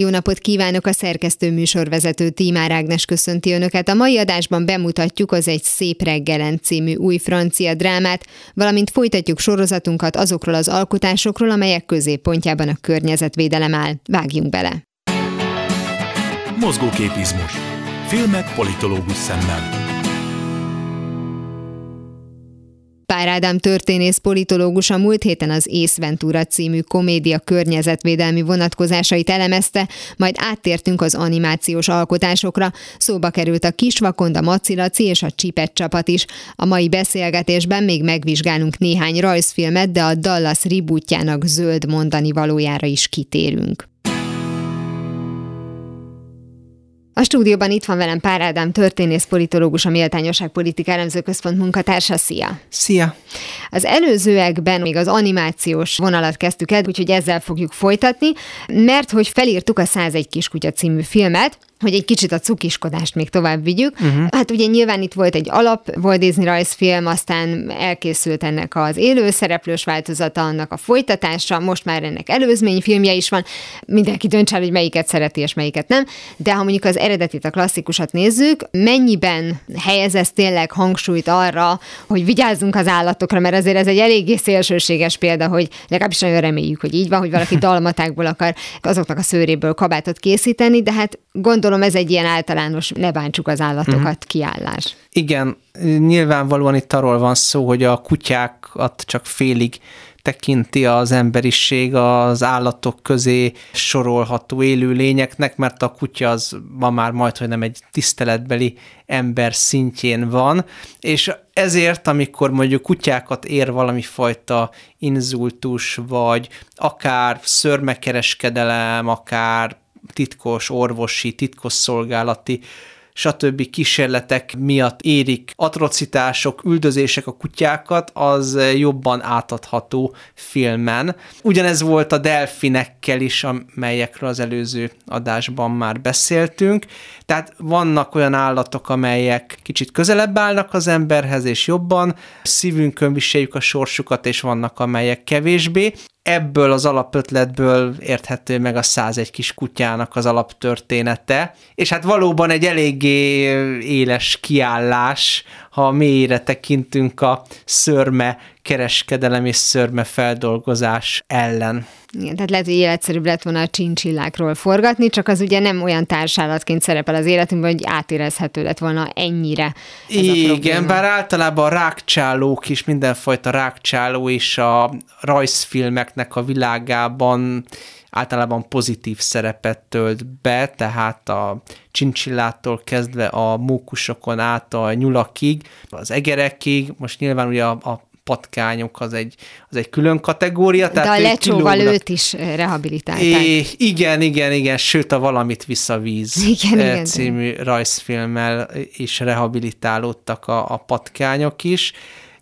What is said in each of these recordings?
Jó napot kívánok a szerkesztő műsorvezető Tímár Ágnes köszönti Önöket. A mai adásban bemutatjuk az Egy szép reggelen című új francia drámát, valamint folytatjuk sorozatunkat azokról az alkotásokról, amelyek középpontjában a környezetvédelem áll. Vágjunk bele! Mozgóképizmus. Filmek politológus szemmel. Pár Ádám történész politológus a múlt héten az Ész Ventura című komédia környezetvédelmi vonatkozásait elemezte, majd áttértünk az animációs alkotásokra. Szóba került a Kisvakond, a Macilaci és a Csipet csapat is. A mai beszélgetésben még megvizsgálunk néhány rajzfilmet, de a Dallas rebootjának zöld mondani valójára is kitérünk. A stúdióban itt van velem Pár Ádám, történész, politológus, a Méltányosság Politik Elemző Központ munkatársa. Szia! Szia! Az előzőekben még az animációs vonalat kezdtük el, úgyhogy ezzel fogjuk folytatni, mert hogy felírtuk a 101 kiskutya című filmet, hogy egy kicsit a cukiskodást még tovább vigyük. Uh-huh. Hát ugye nyilván itt volt egy alap Walt Disney rajzfilm, aztán elkészült ennek az élő szereplős változata, annak a folytatása, most már ennek előzményfilmje is van. Mindenki dönts el, hogy melyiket szereti és melyiket nem. De ha mondjuk az eredetit, a klasszikusat nézzük, mennyiben helyez ez tényleg hangsúlyt arra, hogy vigyázzunk az állatokra, mert azért ez egy eléggé szélsőséges példa, hogy legalábbis nagyon reméljük, hogy így van, hogy valaki dalmatákból akar azoknak a szőréből kabátot készíteni, de hát gondolom, ez egy ilyen általános ne bántsuk az állatokat uh-huh. kiállás. Igen, nyilvánvalóan itt arról van szó, hogy a kutyákat csak félig tekinti az emberiség az állatok közé sorolható élő lényeknek, mert a kutya az ma már majd, hogy nem egy tiszteletbeli ember szintjén van, és ezért, amikor mondjuk kutyákat ér valami fajta inzultus, vagy akár szörmekereskedelem, akár titkos orvosi, titkos szolgálati stb. kísérletek miatt érik atrocitások, üldözések a kutyákat, az jobban átadható filmen. Ugyanez volt a delfinekkel is, amelyekről az előző adásban már beszéltünk. Tehát vannak olyan állatok, amelyek kicsit közelebb állnak az emberhez, és jobban szívünkön viseljük a sorsukat, és vannak, amelyek kevésbé ebből az alapötletből érthető meg a 101 kis kutyának az alaptörténete, és hát valóban egy eléggé éles kiállás, ha mélyre tekintünk a szörme kereskedelem és szörme feldolgozás ellen. Igen, tehát lehet, hogy életszerűbb lett volna a csincsillákról forgatni, csak az ugye nem olyan társállatként szerepel az életünkben, hogy átérezhető lett volna ennyire Igen, bár általában a rákcsálók is, mindenfajta rákcsáló is a rajzfilmeknek a világában általában pozitív szerepet tölt be, tehát a csincsillától kezdve a mókusokon át a nyulakig, az egerekig, most nyilván ugye a, a patkányok az egy, az egy külön kategória. De tehát a lecsóval kilógnak... őt is rehabilitálták. É, igen, igen, igen, sőt a Valamit vissza víz igen, című igen. rajzfilmmel is rehabilitálódtak a, a patkányok is.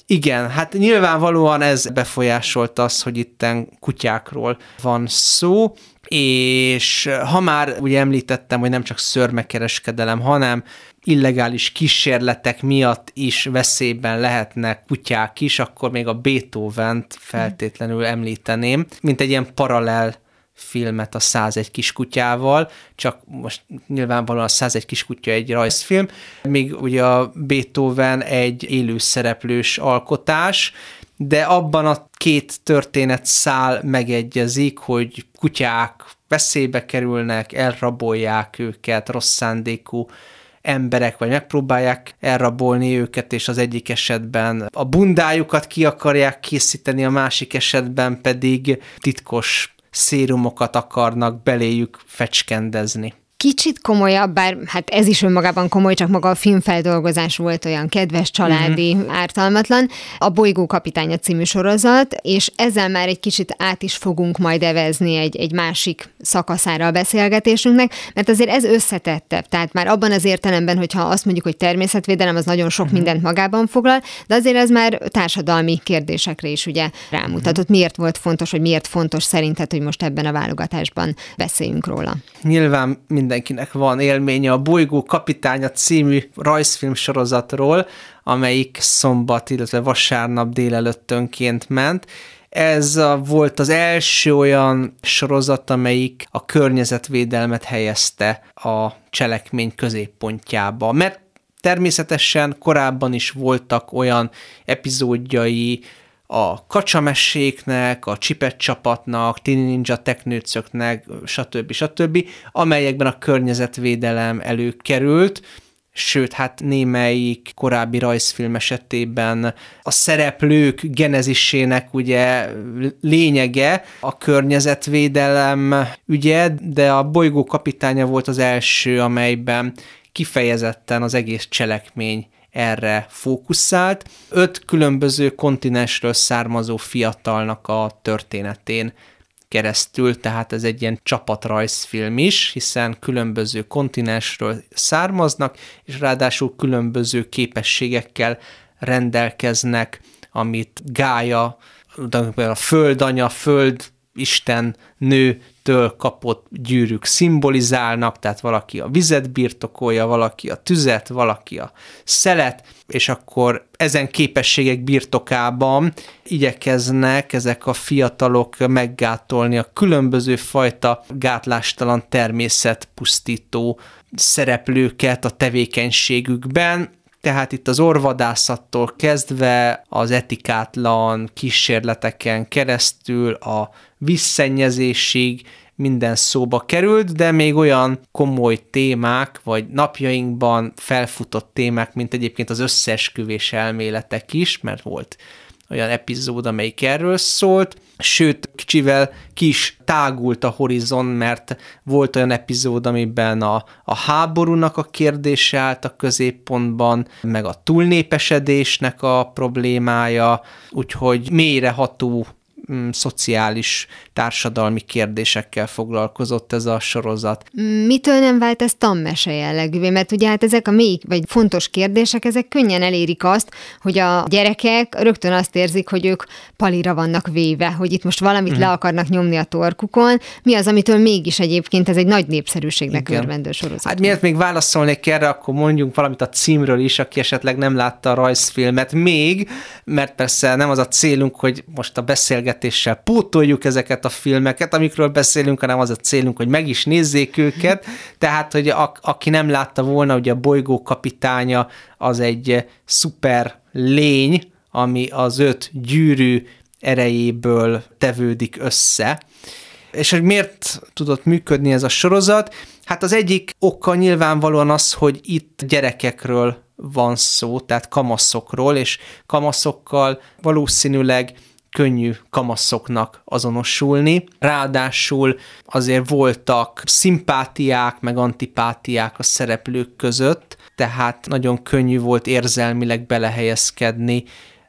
Igen, hát nyilvánvalóan ez befolyásolt az, hogy itten kutyákról van szó, és ha már ugye említettem, hogy nem csak szörmekereskedelem, hanem illegális kísérletek miatt is veszélyben lehetnek kutyák is, akkor még a Beethoven-t feltétlenül említeném, mint egy ilyen paralel filmet a 101 kiskutyával, csak most nyilvánvalóan a 101 kiskutya egy rajzfilm, még ugye a Beethoven egy élőszereplős alkotás, de abban a két történet szál megegyezik, hogy kutyák veszélybe kerülnek, elrabolják őket, rossz szándékú emberek, vagy megpróbálják elrabolni őket, és az egyik esetben a bundájukat ki akarják készíteni, a másik esetben pedig titkos szérumokat akarnak beléjük fecskendezni. Kicsit komolyabb, bár hát ez is önmagában komoly, csak maga a filmfeldolgozás volt olyan kedves, családi, uh-huh. ártalmatlan. A Bolygó kapitánya című sorozat, és ezzel már egy kicsit át is fogunk majd evezni egy, egy másik szakaszára a beszélgetésünknek, mert azért ez összetettebb. Tehát már abban az értelemben, hogyha azt mondjuk, hogy természetvédelem, az nagyon sok uh-huh. mindent magában foglal, de azért ez már társadalmi kérdésekre is ugye rámutatott. Uh-huh. Miért volt fontos, hogy miért fontos szerinted, hogy most ebben a válogatásban beszéljünk róla? Nyilván mindenkinek van élménye a Bolygó kapitánya című rajzfilm sorozatról, amelyik szombat, illetve vasárnap délelőttönként ment. Ez volt az első olyan sorozat, amelyik a környezetvédelmet helyezte a cselekmény középpontjába. Mert természetesen korábban is voltak olyan epizódjai a kacsameséknek, a csipet csapatnak, Tini Ninja teknőcöknek, stb. stb., amelyekben a környezetvédelem előkerült, sőt, hát némelyik korábbi rajzfilm esetében a szereplők genezisének ugye lényege a környezetvédelem ügye, de a bolygó kapitánya volt az első, amelyben kifejezetten az egész cselekmény erre fókuszált. Öt különböző kontinensről származó fiatalnak a történetén keresztül, tehát ez egy ilyen csapatrajzfilm is, hiszen különböző kontinensről származnak, és ráadásul különböző képességekkel rendelkeznek, amit Gája, a földanya, föld isten nő től kapott gyűrűk szimbolizálnak, tehát valaki a vizet birtokolja, valaki a tüzet, valaki a szelet, és akkor ezen képességek birtokában igyekeznek ezek a fiatalok meggátolni a különböző fajta gátlástalan természetpusztító szereplőket a tevékenységükben, tehát itt az orvadászattól kezdve az etikátlan kísérleteken keresztül a visszennyezésig minden szóba került, de még olyan komoly témák, vagy napjainkban felfutott témák, mint egyébként az összeesküvés elméletek is, mert volt olyan epizód, amelyik erről szólt, sőt, kicsivel kis tágult a horizon, mert volt olyan epizód, amiben a, a háborúnak a kérdése állt a középpontban, meg a túlnépesedésnek a problémája, úgyhogy mélyreható mm, szociális, társadalmi kérdésekkel foglalkozott ez a sorozat. Mitől nem vált ez tanmese jellegűvé? Mert ugye hát ezek a mély vagy fontos kérdések, ezek könnyen elérik azt, hogy a gyerekek rögtön azt érzik, hogy ők palira vannak véve, hogy itt most valamit mm. le akarnak nyomni a torkukon. Mi az, amitől mégis egyébként ez egy nagy népszerűségnek Igen. örvendő sorozat? Hát miért még válaszolnék erre, akkor mondjunk valamit a címről is, aki esetleg nem látta a rajzfilmet még, mert persze nem az a célunk, hogy most a beszélgetés beszélgetéssel pótoljuk ezeket a filmeket, amikről beszélünk, hanem az a célunk, hogy meg is nézzék őket, tehát, hogy a, aki nem látta volna, hogy a bolygó kapitánya az egy szuper lény, ami az öt gyűrű erejéből tevődik össze. És hogy miért tudott működni ez a sorozat? Hát az egyik oka nyilvánvalóan az, hogy itt gyerekekről van szó, tehát kamaszokról, és kamaszokkal valószínűleg könnyű kamaszoknak azonosulni. Ráadásul azért voltak szimpátiák, meg antipátiák a szereplők között, tehát nagyon könnyű volt érzelmileg belehelyezkedni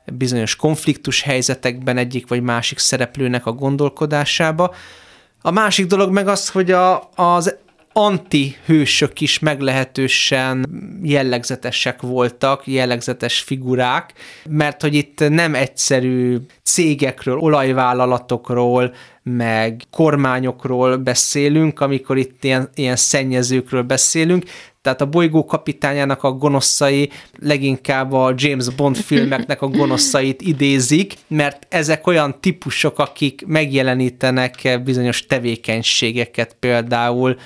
bizonyos konfliktus helyzetekben egyik vagy másik szereplőnek a gondolkodásába. A másik dolog meg az, hogy a, az antihősök is meglehetősen jellegzetesek voltak, jellegzetes figurák, mert hogy itt nem egyszerű cégekről, olajvállalatokról, meg kormányokról beszélünk, amikor itt ilyen, ilyen szennyezőkről beszélünk, tehát a bolygó kapitányának a gonoszai leginkább a James Bond filmeknek a gonoszait idézik, mert ezek olyan típusok, akik megjelenítenek bizonyos tevékenységeket, például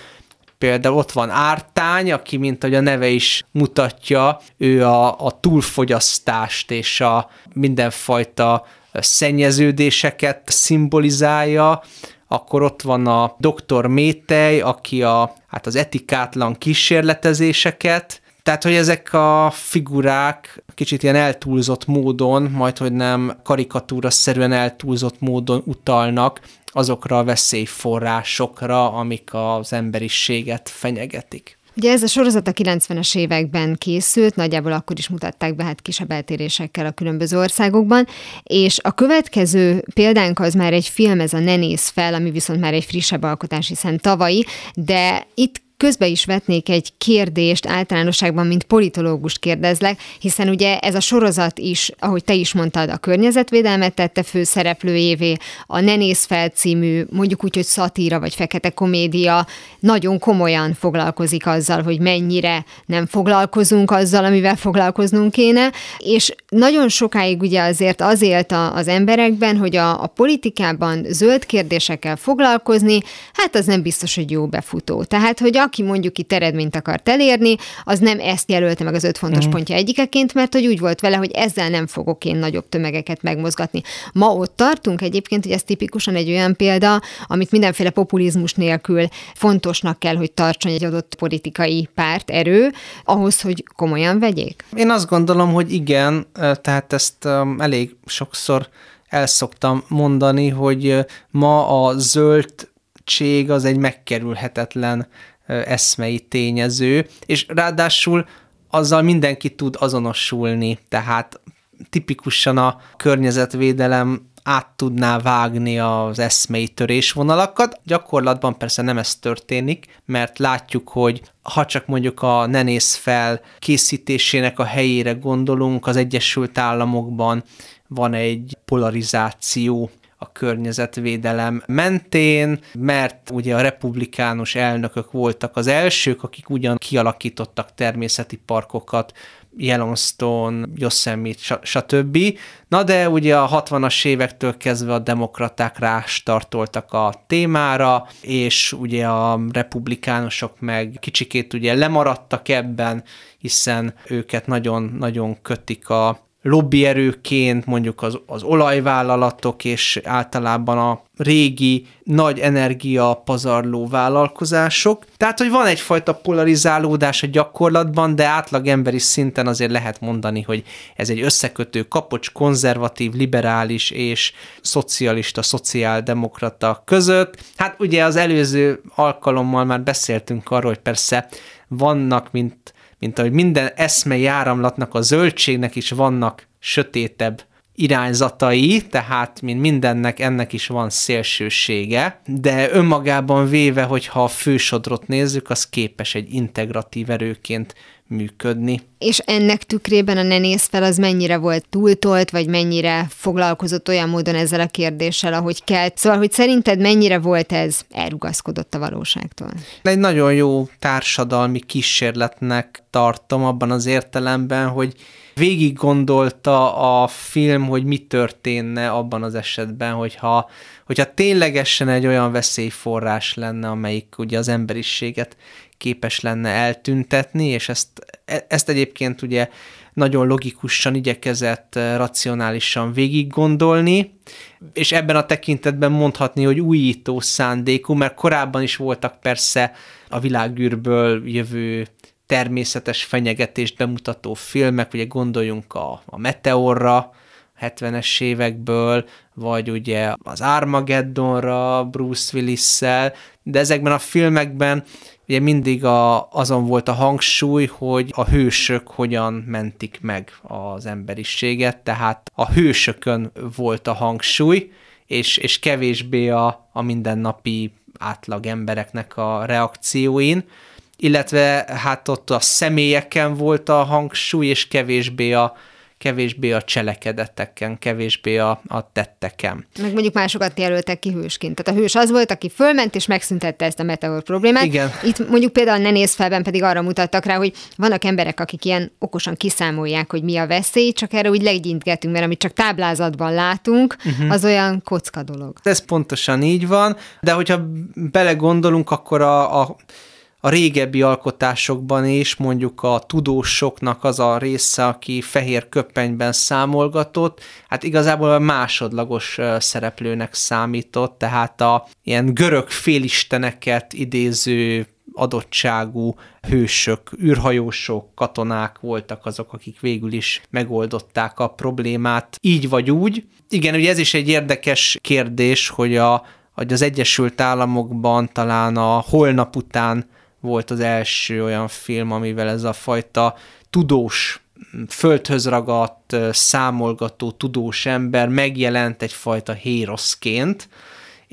például ott van Ártány, aki, mint ahogy a neve is mutatja, ő a, a túlfogyasztást és a mindenfajta szennyeződéseket szimbolizálja, akkor ott van a doktor Métej, aki a, hát az etikátlan kísérletezéseket Tehát, hogy ezek a figurák kicsit ilyen eltúlzott módon, majd hogy nem karikatúra-szerűen eltúlzott módon utalnak azokra a veszélyforrásokra, amik az emberiséget fenyegetik. Ugye ez a sorozat a 90-es években készült, nagyjából akkor is mutatták be hát kisebb eltérésekkel a különböző országokban, és a következő példánk az már egy film, ez a Ne néz fel, ami viszont már egy frissebb alkotás, hiszen tavalyi, de itt közbe is vetnék egy kérdést általánosságban, mint politológust kérdezlek, hiszen ugye ez a sorozat is, ahogy te is mondtad, a környezetvédelmet tette fő szereplőjévé, a Ne néz fel című, mondjuk úgy, hogy szatíra vagy fekete komédia nagyon komolyan foglalkozik azzal, hogy mennyire nem foglalkozunk azzal, amivel foglalkoznunk kéne, és nagyon sokáig ugye azért az élt a, az emberekben, hogy a, a politikában zöld kérdésekkel foglalkozni, hát az nem biztos, hogy jó befutó. Tehát, hogy aki mondjuk itt eredményt akart elérni, az nem ezt jelölte meg az öt fontos mm. pontja egyikeként, mert hogy úgy volt vele, hogy ezzel nem fogok én nagyobb tömegeket megmozgatni. Ma ott tartunk egyébként, hogy ez tipikusan egy olyan példa, amit mindenféle populizmus nélkül fontosnak kell, hogy tartson egy adott politikai párt erő, ahhoz, hogy komolyan vegyék. Én azt gondolom, hogy igen, tehát ezt elég sokszor el szoktam mondani, hogy ma a zöldség az egy megkerülhetetlen eszmei tényező, és ráadásul azzal mindenki tud azonosulni, tehát tipikusan a környezetvédelem át tudná vágni az eszmei törésvonalakat. Gyakorlatban persze nem ez történik, mert látjuk, hogy ha csak mondjuk a nenész fel készítésének a helyére gondolunk, az Egyesült Államokban van egy polarizáció a környezetvédelem mentén, mert ugye a republikánus elnökök voltak az elsők, akik ugyan kialakítottak természeti parkokat, Yellowstone, Yosemite, stb. Na de ugye a 60-as évektől kezdve a demokraták rástartoltak a témára, és ugye a republikánusok meg kicsikét ugye lemaradtak ebben, hiszen őket nagyon-nagyon kötik a lobbyerőként mondjuk az, az olajvállalatok és általában a régi nagy energia vállalkozások. Tehát, hogy van egyfajta polarizálódás a gyakorlatban, de átlag emberi szinten azért lehet mondani, hogy ez egy összekötő kapocs konzervatív, liberális és szocialista, szociáldemokrata között. Hát ugye az előző alkalommal már beszéltünk arról, hogy persze vannak, mint mint ahogy minden eszmei áramlatnak, a zöldségnek is vannak sötétebb irányzatai, tehát mint mindennek ennek is van szélsősége, de önmagában véve, hogyha a fősodrot nézzük, az képes egy integratív erőként működni. És ennek tükrében a ne néz fel, az mennyire volt túltolt, vagy mennyire foglalkozott olyan módon ezzel a kérdéssel, ahogy kell. Szóval, hogy szerinted mennyire volt ez elrugaszkodott a valóságtól? Egy nagyon jó társadalmi kísérletnek tartom abban az értelemben, hogy végig gondolta a film, hogy mi történne abban az esetben, hogyha, hogyha ténylegesen egy olyan veszélyforrás lenne, amelyik ugye az emberiséget képes lenne eltüntetni, és ezt, e, ezt egyébként ugye nagyon logikusan igyekezett eh, racionálisan végig gondolni, és ebben a tekintetben mondhatni, hogy újító szándékú, mert korábban is voltak persze a világűrből jövő természetes fenyegetést bemutató filmek, ugye gondoljunk a, a Meteorra, 70-es évekből, vagy ugye az Armageddonra Bruce Willis-szel, de ezekben a filmekben ugye mindig a, azon volt a hangsúly, hogy a hősök hogyan mentik meg az emberiséget, tehát a hősökön volt a hangsúly, és, és kevésbé a, a mindennapi átlag embereknek a reakcióin, illetve hát ott a személyeken volt a hangsúly, és kevésbé a, kevésbé a cselekedeteken, kevésbé a, a tetteken. Meg mondjuk másokat jelöltek ki hősként. Tehát a hős az volt, aki fölment és megszüntette ezt a meteor problémát. Igen. Itt mondjuk például ne néz felben pedig arra mutattak rá, hogy vannak emberek, akik ilyen okosan kiszámolják, hogy mi a veszély, csak erre úgy legyintgetünk, mert amit csak táblázatban látunk, uh-huh. az olyan kocka dolog. Ez pontosan így van, de hogyha belegondolunk, akkor a, a a régebbi alkotásokban is mondjuk a tudósoknak az a része, aki fehér köpenyben számolgatott, hát igazából a másodlagos szereplőnek számított, tehát a ilyen görög félisteneket idéző adottságú hősök, űrhajósok, katonák voltak azok, akik végül is megoldották a problémát így vagy úgy. Igen, ugye ez is egy érdekes kérdés, hogy, a, hogy az Egyesült Államokban talán a holnap után volt az első olyan film, amivel ez a fajta tudós földhöz ragadt, számolgató, tudós ember megjelent egyfajta héroszként,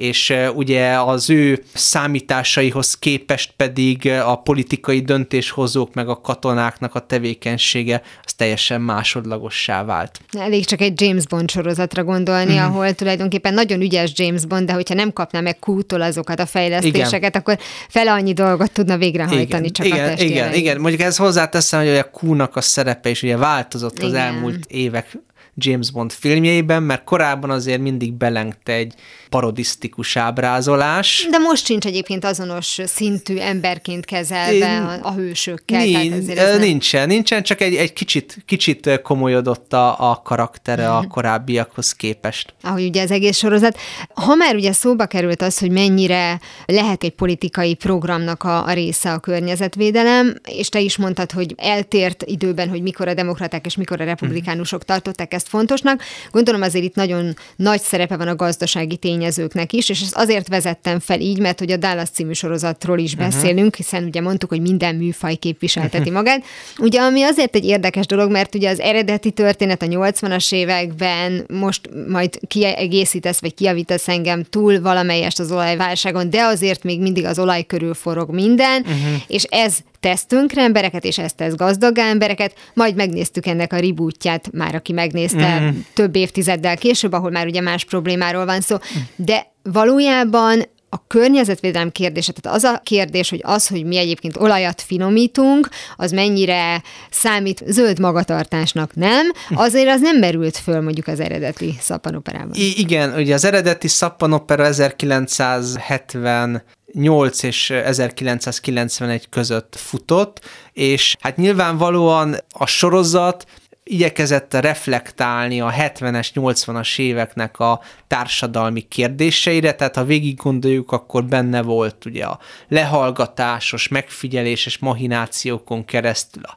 és ugye az ő számításaihoz képest pedig a politikai döntéshozók meg a katonáknak a tevékenysége az teljesen másodlagossá vált. Elég csak egy James Bond sorozatra gondolni, mm. ahol tulajdonképpen nagyon ügyes James Bond, de hogyha nem kapná meg kútól azokat a fejlesztéseket, igen. akkor fele annyi dolgot tudna végrehajtani igen, csak igen, a testi Igen, igen, mondjuk ez hozzáteszem, hogy a Q-nak a szerepe is ugye változott igen. az elmúlt évek James Bond filmjeiben, mert korábban azért mindig belengte egy parodisztikus ábrázolás. De most sincs egyébként azonos szintű emberként kezelve a, a hősökkel. Nincs, tehát nem... nincsen, nincsen, csak egy, egy kicsit, kicsit komolyodott a, a karaktere a mhm. korábbiakhoz képest. Ahogy ugye az egész sorozat. Ha már ugye szóba került az, hogy mennyire lehet egy politikai programnak a, a része a környezetvédelem, és te is mondtad, hogy eltért időben, hogy mikor a demokraták és mikor a republikánusok tartották ezt fontosnak. Gondolom azért itt nagyon nagy szerepe van a gazdasági tényezőknek is, és ezt azért vezettem fel így, mert hogy a Dallas című sorozatról is uh-huh. beszélünk, hiszen ugye mondtuk, hogy minden műfaj képviselteti magát. Ugye ami azért egy érdekes dolog, mert ugye az eredeti történet a 80-as években most majd kiegészítesz, vagy kiavítasz engem túl valamelyest az olajválságon, de azért még mindig az olaj körül forog minden, uh-huh. és ez tesz tönkre embereket, és ezt tesz gazdagá embereket, majd megnéztük ennek a rebootját, már aki megnézte mm. több évtizeddel később, ahol már ugye más problémáról van szó, de valójában a környezetvédelem kérdése, tehát az a kérdés, hogy az, hogy mi egyébként olajat finomítunk, az mennyire számít zöld magatartásnak, nem? Azért az nem merült föl mondjuk az eredeti szappanoperában. I- igen, ugye az eredeti szappanopera 1970 8 és 1991 között futott, és hát nyilvánvalóan a sorozat igyekezett reflektálni a 70-es, 80-as éveknek a társadalmi kérdéseire, tehát ha végig gondoljuk, akkor benne volt ugye a lehallgatásos, megfigyeléses mahinációkon keresztül a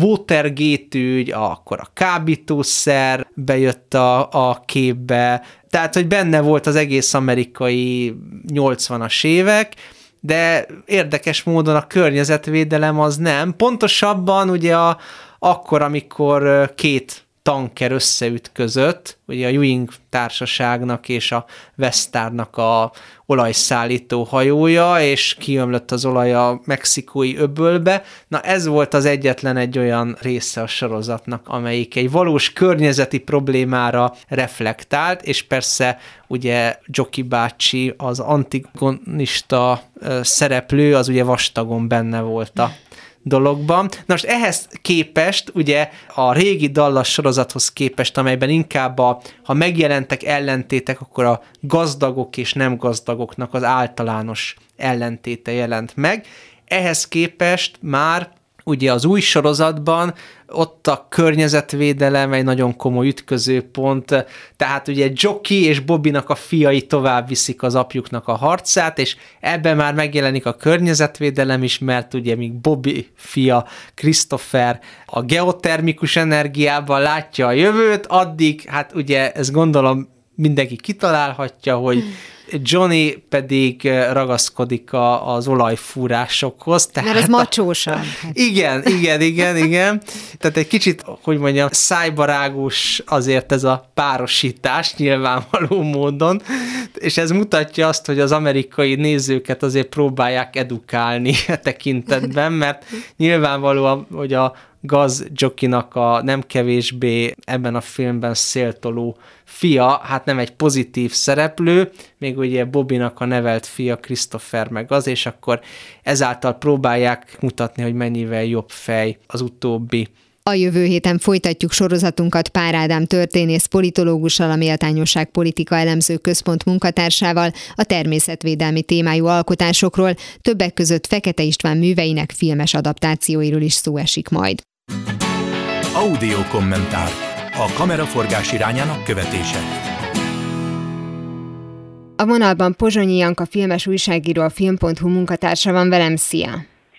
Watergate ügy, akkor a kábítószer bejött a, a képbe, tehát, hogy benne volt az egész amerikai 80-as évek, de érdekes módon a környezetvédelem az nem. Pontosabban ugye a, akkor, amikor két tanker összeütközött, ugye a Ewing társaságnak és a Vestárnak a olajszállító hajója, és kiömlött az olaj a mexikói öbölbe. Na ez volt az egyetlen egy olyan része a sorozatnak, amelyik egy valós környezeti problémára reflektált, és persze ugye Joki bácsi, az antigonista szereplő, az ugye vastagon benne volt a dologban. Na most ehhez képest, ugye a régi Dallas sorozathoz képest, amelyben inkább a, ha megjelentek ellentétek, akkor a gazdagok és nem gazdagoknak az általános ellentéte jelent meg. Ehhez képest már ugye az új sorozatban ott a környezetvédelem egy nagyon komoly ütközőpont, tehát ugye Joki és Bobinak a fiai tovább viszik az apjuknak a harcát, és ebben már megjelenik a környezetvédelem is, mert ugye míg Bobby fia Christopher a geotermikus energiában látja a jövőt, addig hát ugye ez gondolom mindenki kitalálhatja, hogy Johnny pedig eh, ragaszkodik a, az olajfúrásokhoz. Tehát Mert ez macsósabb. Igen, igen, igen, igen. Tehát egy kicsit, hogy mondjam, szájbarágos azért ez a párosítás nyilvánvaló módon, és ez mutatja azt, hogy az amerikai nézőket azért próbálják edukálni a tekintetben, mert nyilvánvalóan, hogy a Gaz Jokinak a nem kevésbé ebben a filmben széltoló fia, hát nem egy pozitív szereplő, még ugye Bobinak a nevelt fia Christopher meg az, és akkor ezáltal próbálják mutatni, hogy mennyivel jobb fej az utóbbi a jövő héten folytatjuk sorozatunkat Pár Ádám történész politológussal, a Méltányosság Politika Elemző Központ munkatársával a természetvédelmi témájú alkotásokról, többek között Fekete István műveinek filmes adaptációiról is szó esik majd. Audio kommentár. A kameraforgás irányának követése. A vonalban Pozsonyi Janka filmes újságíró, a film.hu munkatársa van velem, szia!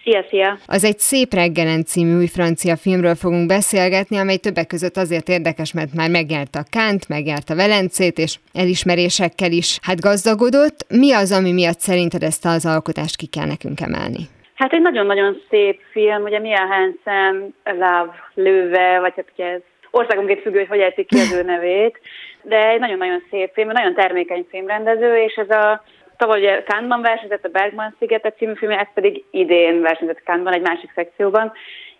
Szia, szia! Az egy szép reggelen című új francia filmről fogunk beszélgetni, amely többek között azért érdekes, mert már megjelent a Kánt, megjelent a Velencét, és elismerésekkel is hát gazdagodott. Mi az, ami miatt szerinted ezt az alkotást ki kell nekünk emelni? Hát egy nagyon-nagyon szép film, ugye Mia Hansen, Love, Lőve, vagy hát ugye ez országonként függő, hogy hogy ejtik ki az ő nevét, de egy nagyon-nagyon szép film, nagyon termékeny filmrendező, és ez a tavaly ugye Kánban versenyzett a Bergman szigetet című film, ez pedig idén versenyzett Kánban egy másik szekcióban,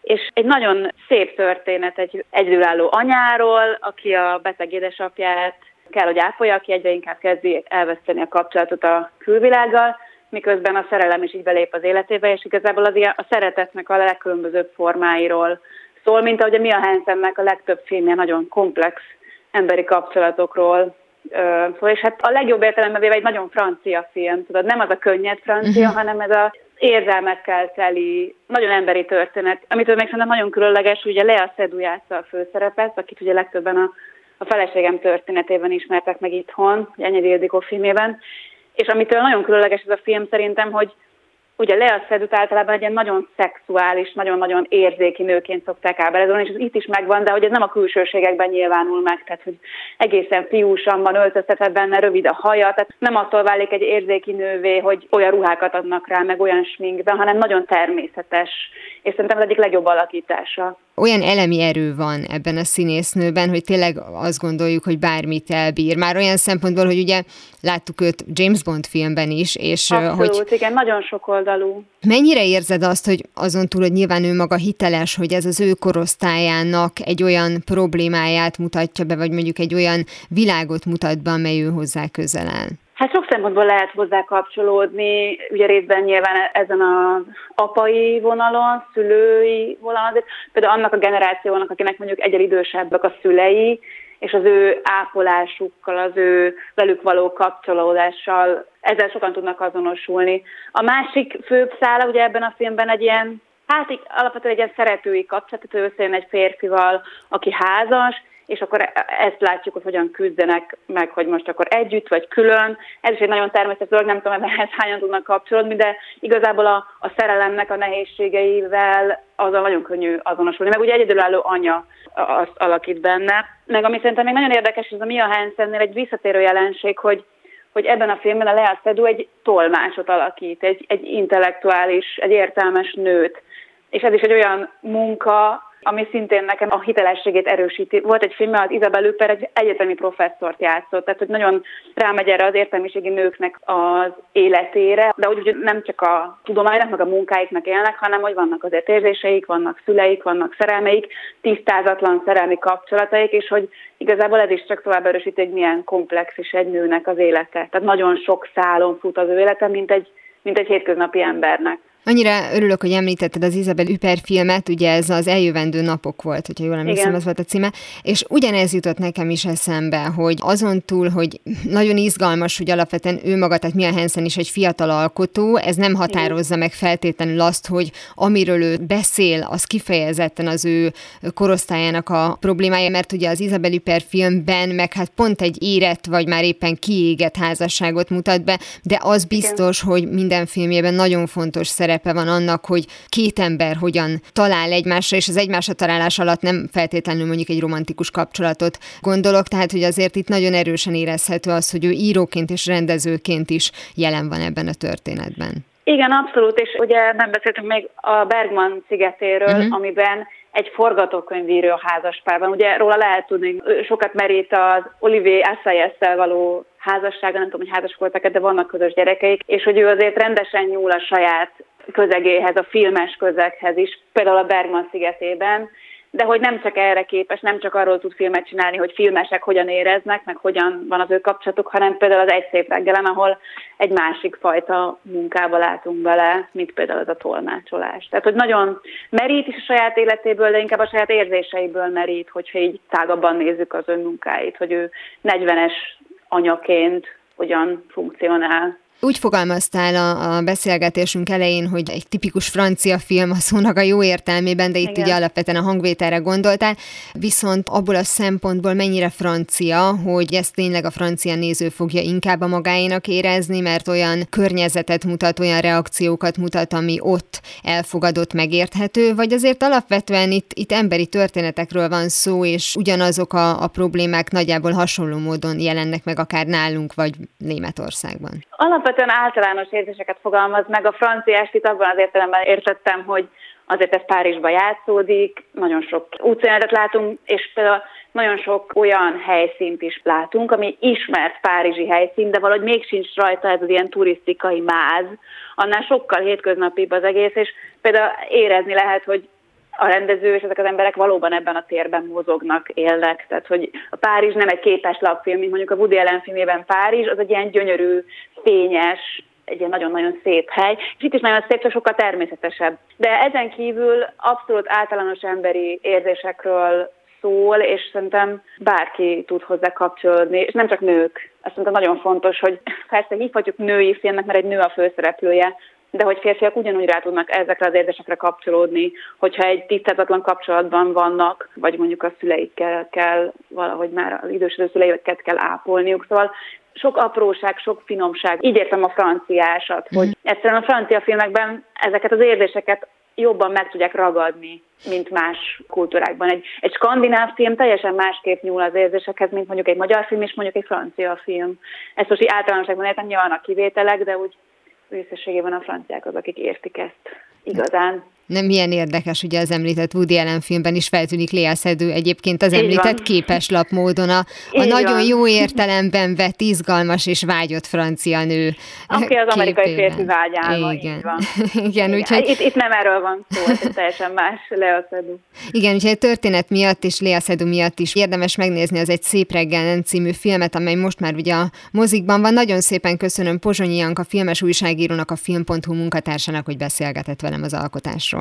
és egy nagyon szép történet egy egyedülálló anyáról, aki a beteg édesapját kell, hogy ápolja, aki egyre inkább kezdi elveszteni a kapcsolatot a külvilággal, miközben a szerelem is így belép az életébe, és igazából az ilyen, a szeretetnek a legkülönbözőbb formáiról szól, mint ahogy a Mia Hansennek a legtöbb filmje nagyon komplex emberi kapcsolatokról szól, és hát a legjobb értelemben véve egy nagyon francia film, tudod, nem az a könnyed francia, uh-huh. hanem ez a érzelmekkel teli, nagyon emberi történet, amitől még szerintem nagyon különleges, ugye Lea játsza a főszerepet, akit ugye legtöbben a, a feleségem történetében ismertek meg itthon, Enyedi Ildikó filmében, és amitől nagyon különleges ez a film szerintem, hogy ugye Lea Szedut általában egy ilyen nagyon szexuális, nagyon-nagyon érzéki nőként szokták ábrázolni, és ez itt is megvan, de hogy ez nem a külsőségekben nyilvánul meg, tehát hogy egészen fiúsan van öltöztetve benne, rövid a haja, tehát nem attól válik egy érzéki nővé, hogy olyan ruhákat adnak rá, meg olyan sminkben, hanem nagyon természetes, és szerintem az egyik legjobb alakítása olyan elemi erő van ebben a színésznőben, hogy tényleg azt gondoljuk, hogy bármit elbír. Már olyan szempontból, hogy ugye láttuk őt James Bond filmben is, és Abszolút, hogy... igen, nagyon sok oldalú. Mennyire érzed azt, hogy azon túl, hogy nyilván ő maga hiteles, hogy ez az ő korosztályának egy olyan problémáját mutatja be, vagy mondjuk egy olyan világot mutat be, amely ő hozzá közel áll? Hát sok szempontból lehet hozzá kapcsolódni, ugye részben nyilván ezen az apai vonalon, szülői vonalon, például annak a generációnak, akinek mondjuk egyre idősebbek a szülei, és az ő ápolásukkal, az ő velük való kapcsolódással, ezzel sokan tudnak azonosulni. A másik főbb szála ugye ebben a filmben egy ilyen, hát alapvetően egy ilyen szeretői kapcsolat, tehát ő összejön egy férfival, aki házas, és akkor ezt látjuk, hogy hogyan küzdenek meg, hogy most akkor együtt vagy külön. Ez is egy nagyon természetes dolog, nem tudom, ehhez hányan tudnak kapcsolódni, de igazából a, a szerelemnek a nehézségeivel azzal nagyon könnyű azonosulni. Meg ugye egyedülálló anya azt alakít benne. Meg ami szerintem még nagyon érdekes, ez a Mia Hansennél egy visszatérő jelenség, hogy hogy ebben a filmben a Lea Seydoux egy tolmásot alakít, egy, egy intellektuális, egy értelmes nőt. És ez is egy olyan munka, ami szintén nekem a hitelességét erősíti. Volt egy film, az Isabel Lüper egy egyetemi professzort játszott, tehát hogy nagyon rámegy erre az értelmiségi nőknek az életére, de úgy, hogy nem csak a tudománynak, meg a munkáiknak élnek, hanem hogy vannak azért érzéseik, vannak szüleik, vannak szerelmeik, tisztázatlan szerelmi kapcsolataik, és hogy igazából ez is csak tovább erősíti, hogy milyen komplex is egy nőnek az élete. Tehát nagyon sok szálon fut az ő élete, mint egy, mint egy hétköznapi embernek. Annyira örülök, hogy említetted az Isabel Üper filmet, ugye ez az eljövendő napok volt, hogyha jól emlékszem, az volt a címe, és ugyanez jutott nekem is eszembe, hogy azon túl, hogy nagyon izgalmas, hogy alapvetően ő maga, tehát Mia Hansen is egy fiatal alkotó, ez nem határozza meg feltétlenül azt, hogy amiről ő beszél, az kifejezetten az ő korosztályának a problémája, mert ugye az Isabel Üper filmben meg hát pont egy érett, vagy már éppen kiégett házasságot mutat be, de az biztos, Igen. hogy minden filmjében nagyon fontos szerep szerepe van annak, hogy két ember hogyan talál egymásra, és az egymásra találás alatt nem feltétlenül mondjuk egy romantikus kapcsolatot gondolok, tehát hogy azért itt nagyon erősen érezhető az, hogy ő íróként és rendezőként is jelen van ebben a történetben. Igen, abszolút, és ugye nem beszéltünk még a Bergman szigetéről, uh-huh. amiben egy forgatókönyvíró házaspárban. Ugye róla lehet tudni, sokat merít az Olivier assayas való házassága, nem tudom, hogy házas voltak de vannak közös gyerekeik, és hogy ő azért rendesen nyúl a saját közegéhez, a filmes közeghez is, például a Bergman szigetében, de hogy nem csak erre képes, nem csak arról tud filmet csinálni, hogy filmesek hogyan éreznek, meg hogyan van az ő kapcsolatuk, hanem például az Egy szép reggelen, ahol egy másik fajta munkába látunk bele, mint például az a tolmácsolás. Tehát, hogy nagyon merít is a saját életéből, de inkább a saját érzéseiből merít, hogyha így tágabban nézzük az ön munkáit, hogy ő 40-es anyaként hogyan funkcionál. Úgy fogalmaztál a, a beszélgetésünk elején, hogy egy tipikus francia film a szónak a jó értelmében, de itt Igen. ugye alapvetően a hangvételre gondoltál, viszont abból a szempontból mennyire francia, hogy ezt tényleg a francia néző fogja inkább a magáénak érezni, mert olyan környezetet mutat, olyan reakciókat mutat, ami ott elfogadott, megérthető, vagy azért alapvetően itt, itt emberi történetekről van szó, és ugyanazok a, a problémák nagyjából hasonló módon jelennek meg akár nálunk, vagy Németországban. Alapvetően általános érzéseket fogalmaz meg. A francia estit abban az értelemben értettem, hogy azért ez Párizsba játszódik, nagyon sok útszínetet látunk, és például nagyon sok olyan helyszínt is látunk, ami ismert párizsi helyszín, de valahogy még sincs rajta ez az ilyen turisztikai máz, annál sokkal hétköznapibb az egész, és például érezni lehet, hogy a rendező és ezek az emberek valóban ebben a térben mozognak, élnek. Tehát, hogy a Párizs nem egy képes lapfilm, mint mondjuk a Woody Allen filmében Párizs, az egy ilyen gyönyörű, fényes, egy ilyen nagyon-nagyon szép hely, és itt is nagyon szép, csak sokkal természetesebb. De ezen kívül abszolút általános emberi érzésekről szól, és szerintem bárki tud hozzá kapcsolódni, és nem csak nők. Azt szerintem nagyon fontos, hogy persze hívhatjuk női filmnek, mert egy nő a főszereplője, de hogy férfiak ugyanúgy rá tudnak ezekre az érzésekre kapcsolódni, hogyha egy tisztázatlan kapcsolatban vannak, vagy mondjuk a szüleikkel kell valahogy már az idősödő szüleiket kell ápolniuk. Szóval sok apróság, sok finomság. Így értem a franciásat, hogy mhm. egyszerűen a francia filmekben ezeket az érzéseket jobban meg tudják ragadni, mint más kultúrákban. Egy, egy skandináv film teljesen másképp nyúl az érzésekhez, mint mondjuk egy magyar film, és mondjuk egy francia film. Ezt most így általánosságban értem, nyilván a kivételek, de úgy összességében a franciák az, akik értik ezt igazán. Nem milyen érdekes, ugye az említett Woody Allen filmben is feltűnik Léa Szedő egyébként az említett képeslap módon a, a nagyon van. jó értelemben vett, izgalmas és vágyott francia nő Aki az amerikai férfi vágyálma, Igen. Így van. Igen, Igen. Úgyhogy... Itt, itt nem erről van szó, ez teljesen más Léa Szedő. Igen, úgyhogy a történet miatt és Léa Szedő miatt is érdemes megnézni az egy Szép reggel című filmet, amely most már ugye a mozikban van. Nagyon szépen köszönöm Pozsonyi Janka filmes újságírónak, a film.hu munkatársának, hogy beszélgetett velem az alkotásról.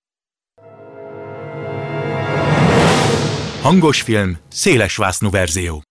Hangos film, széles verzió.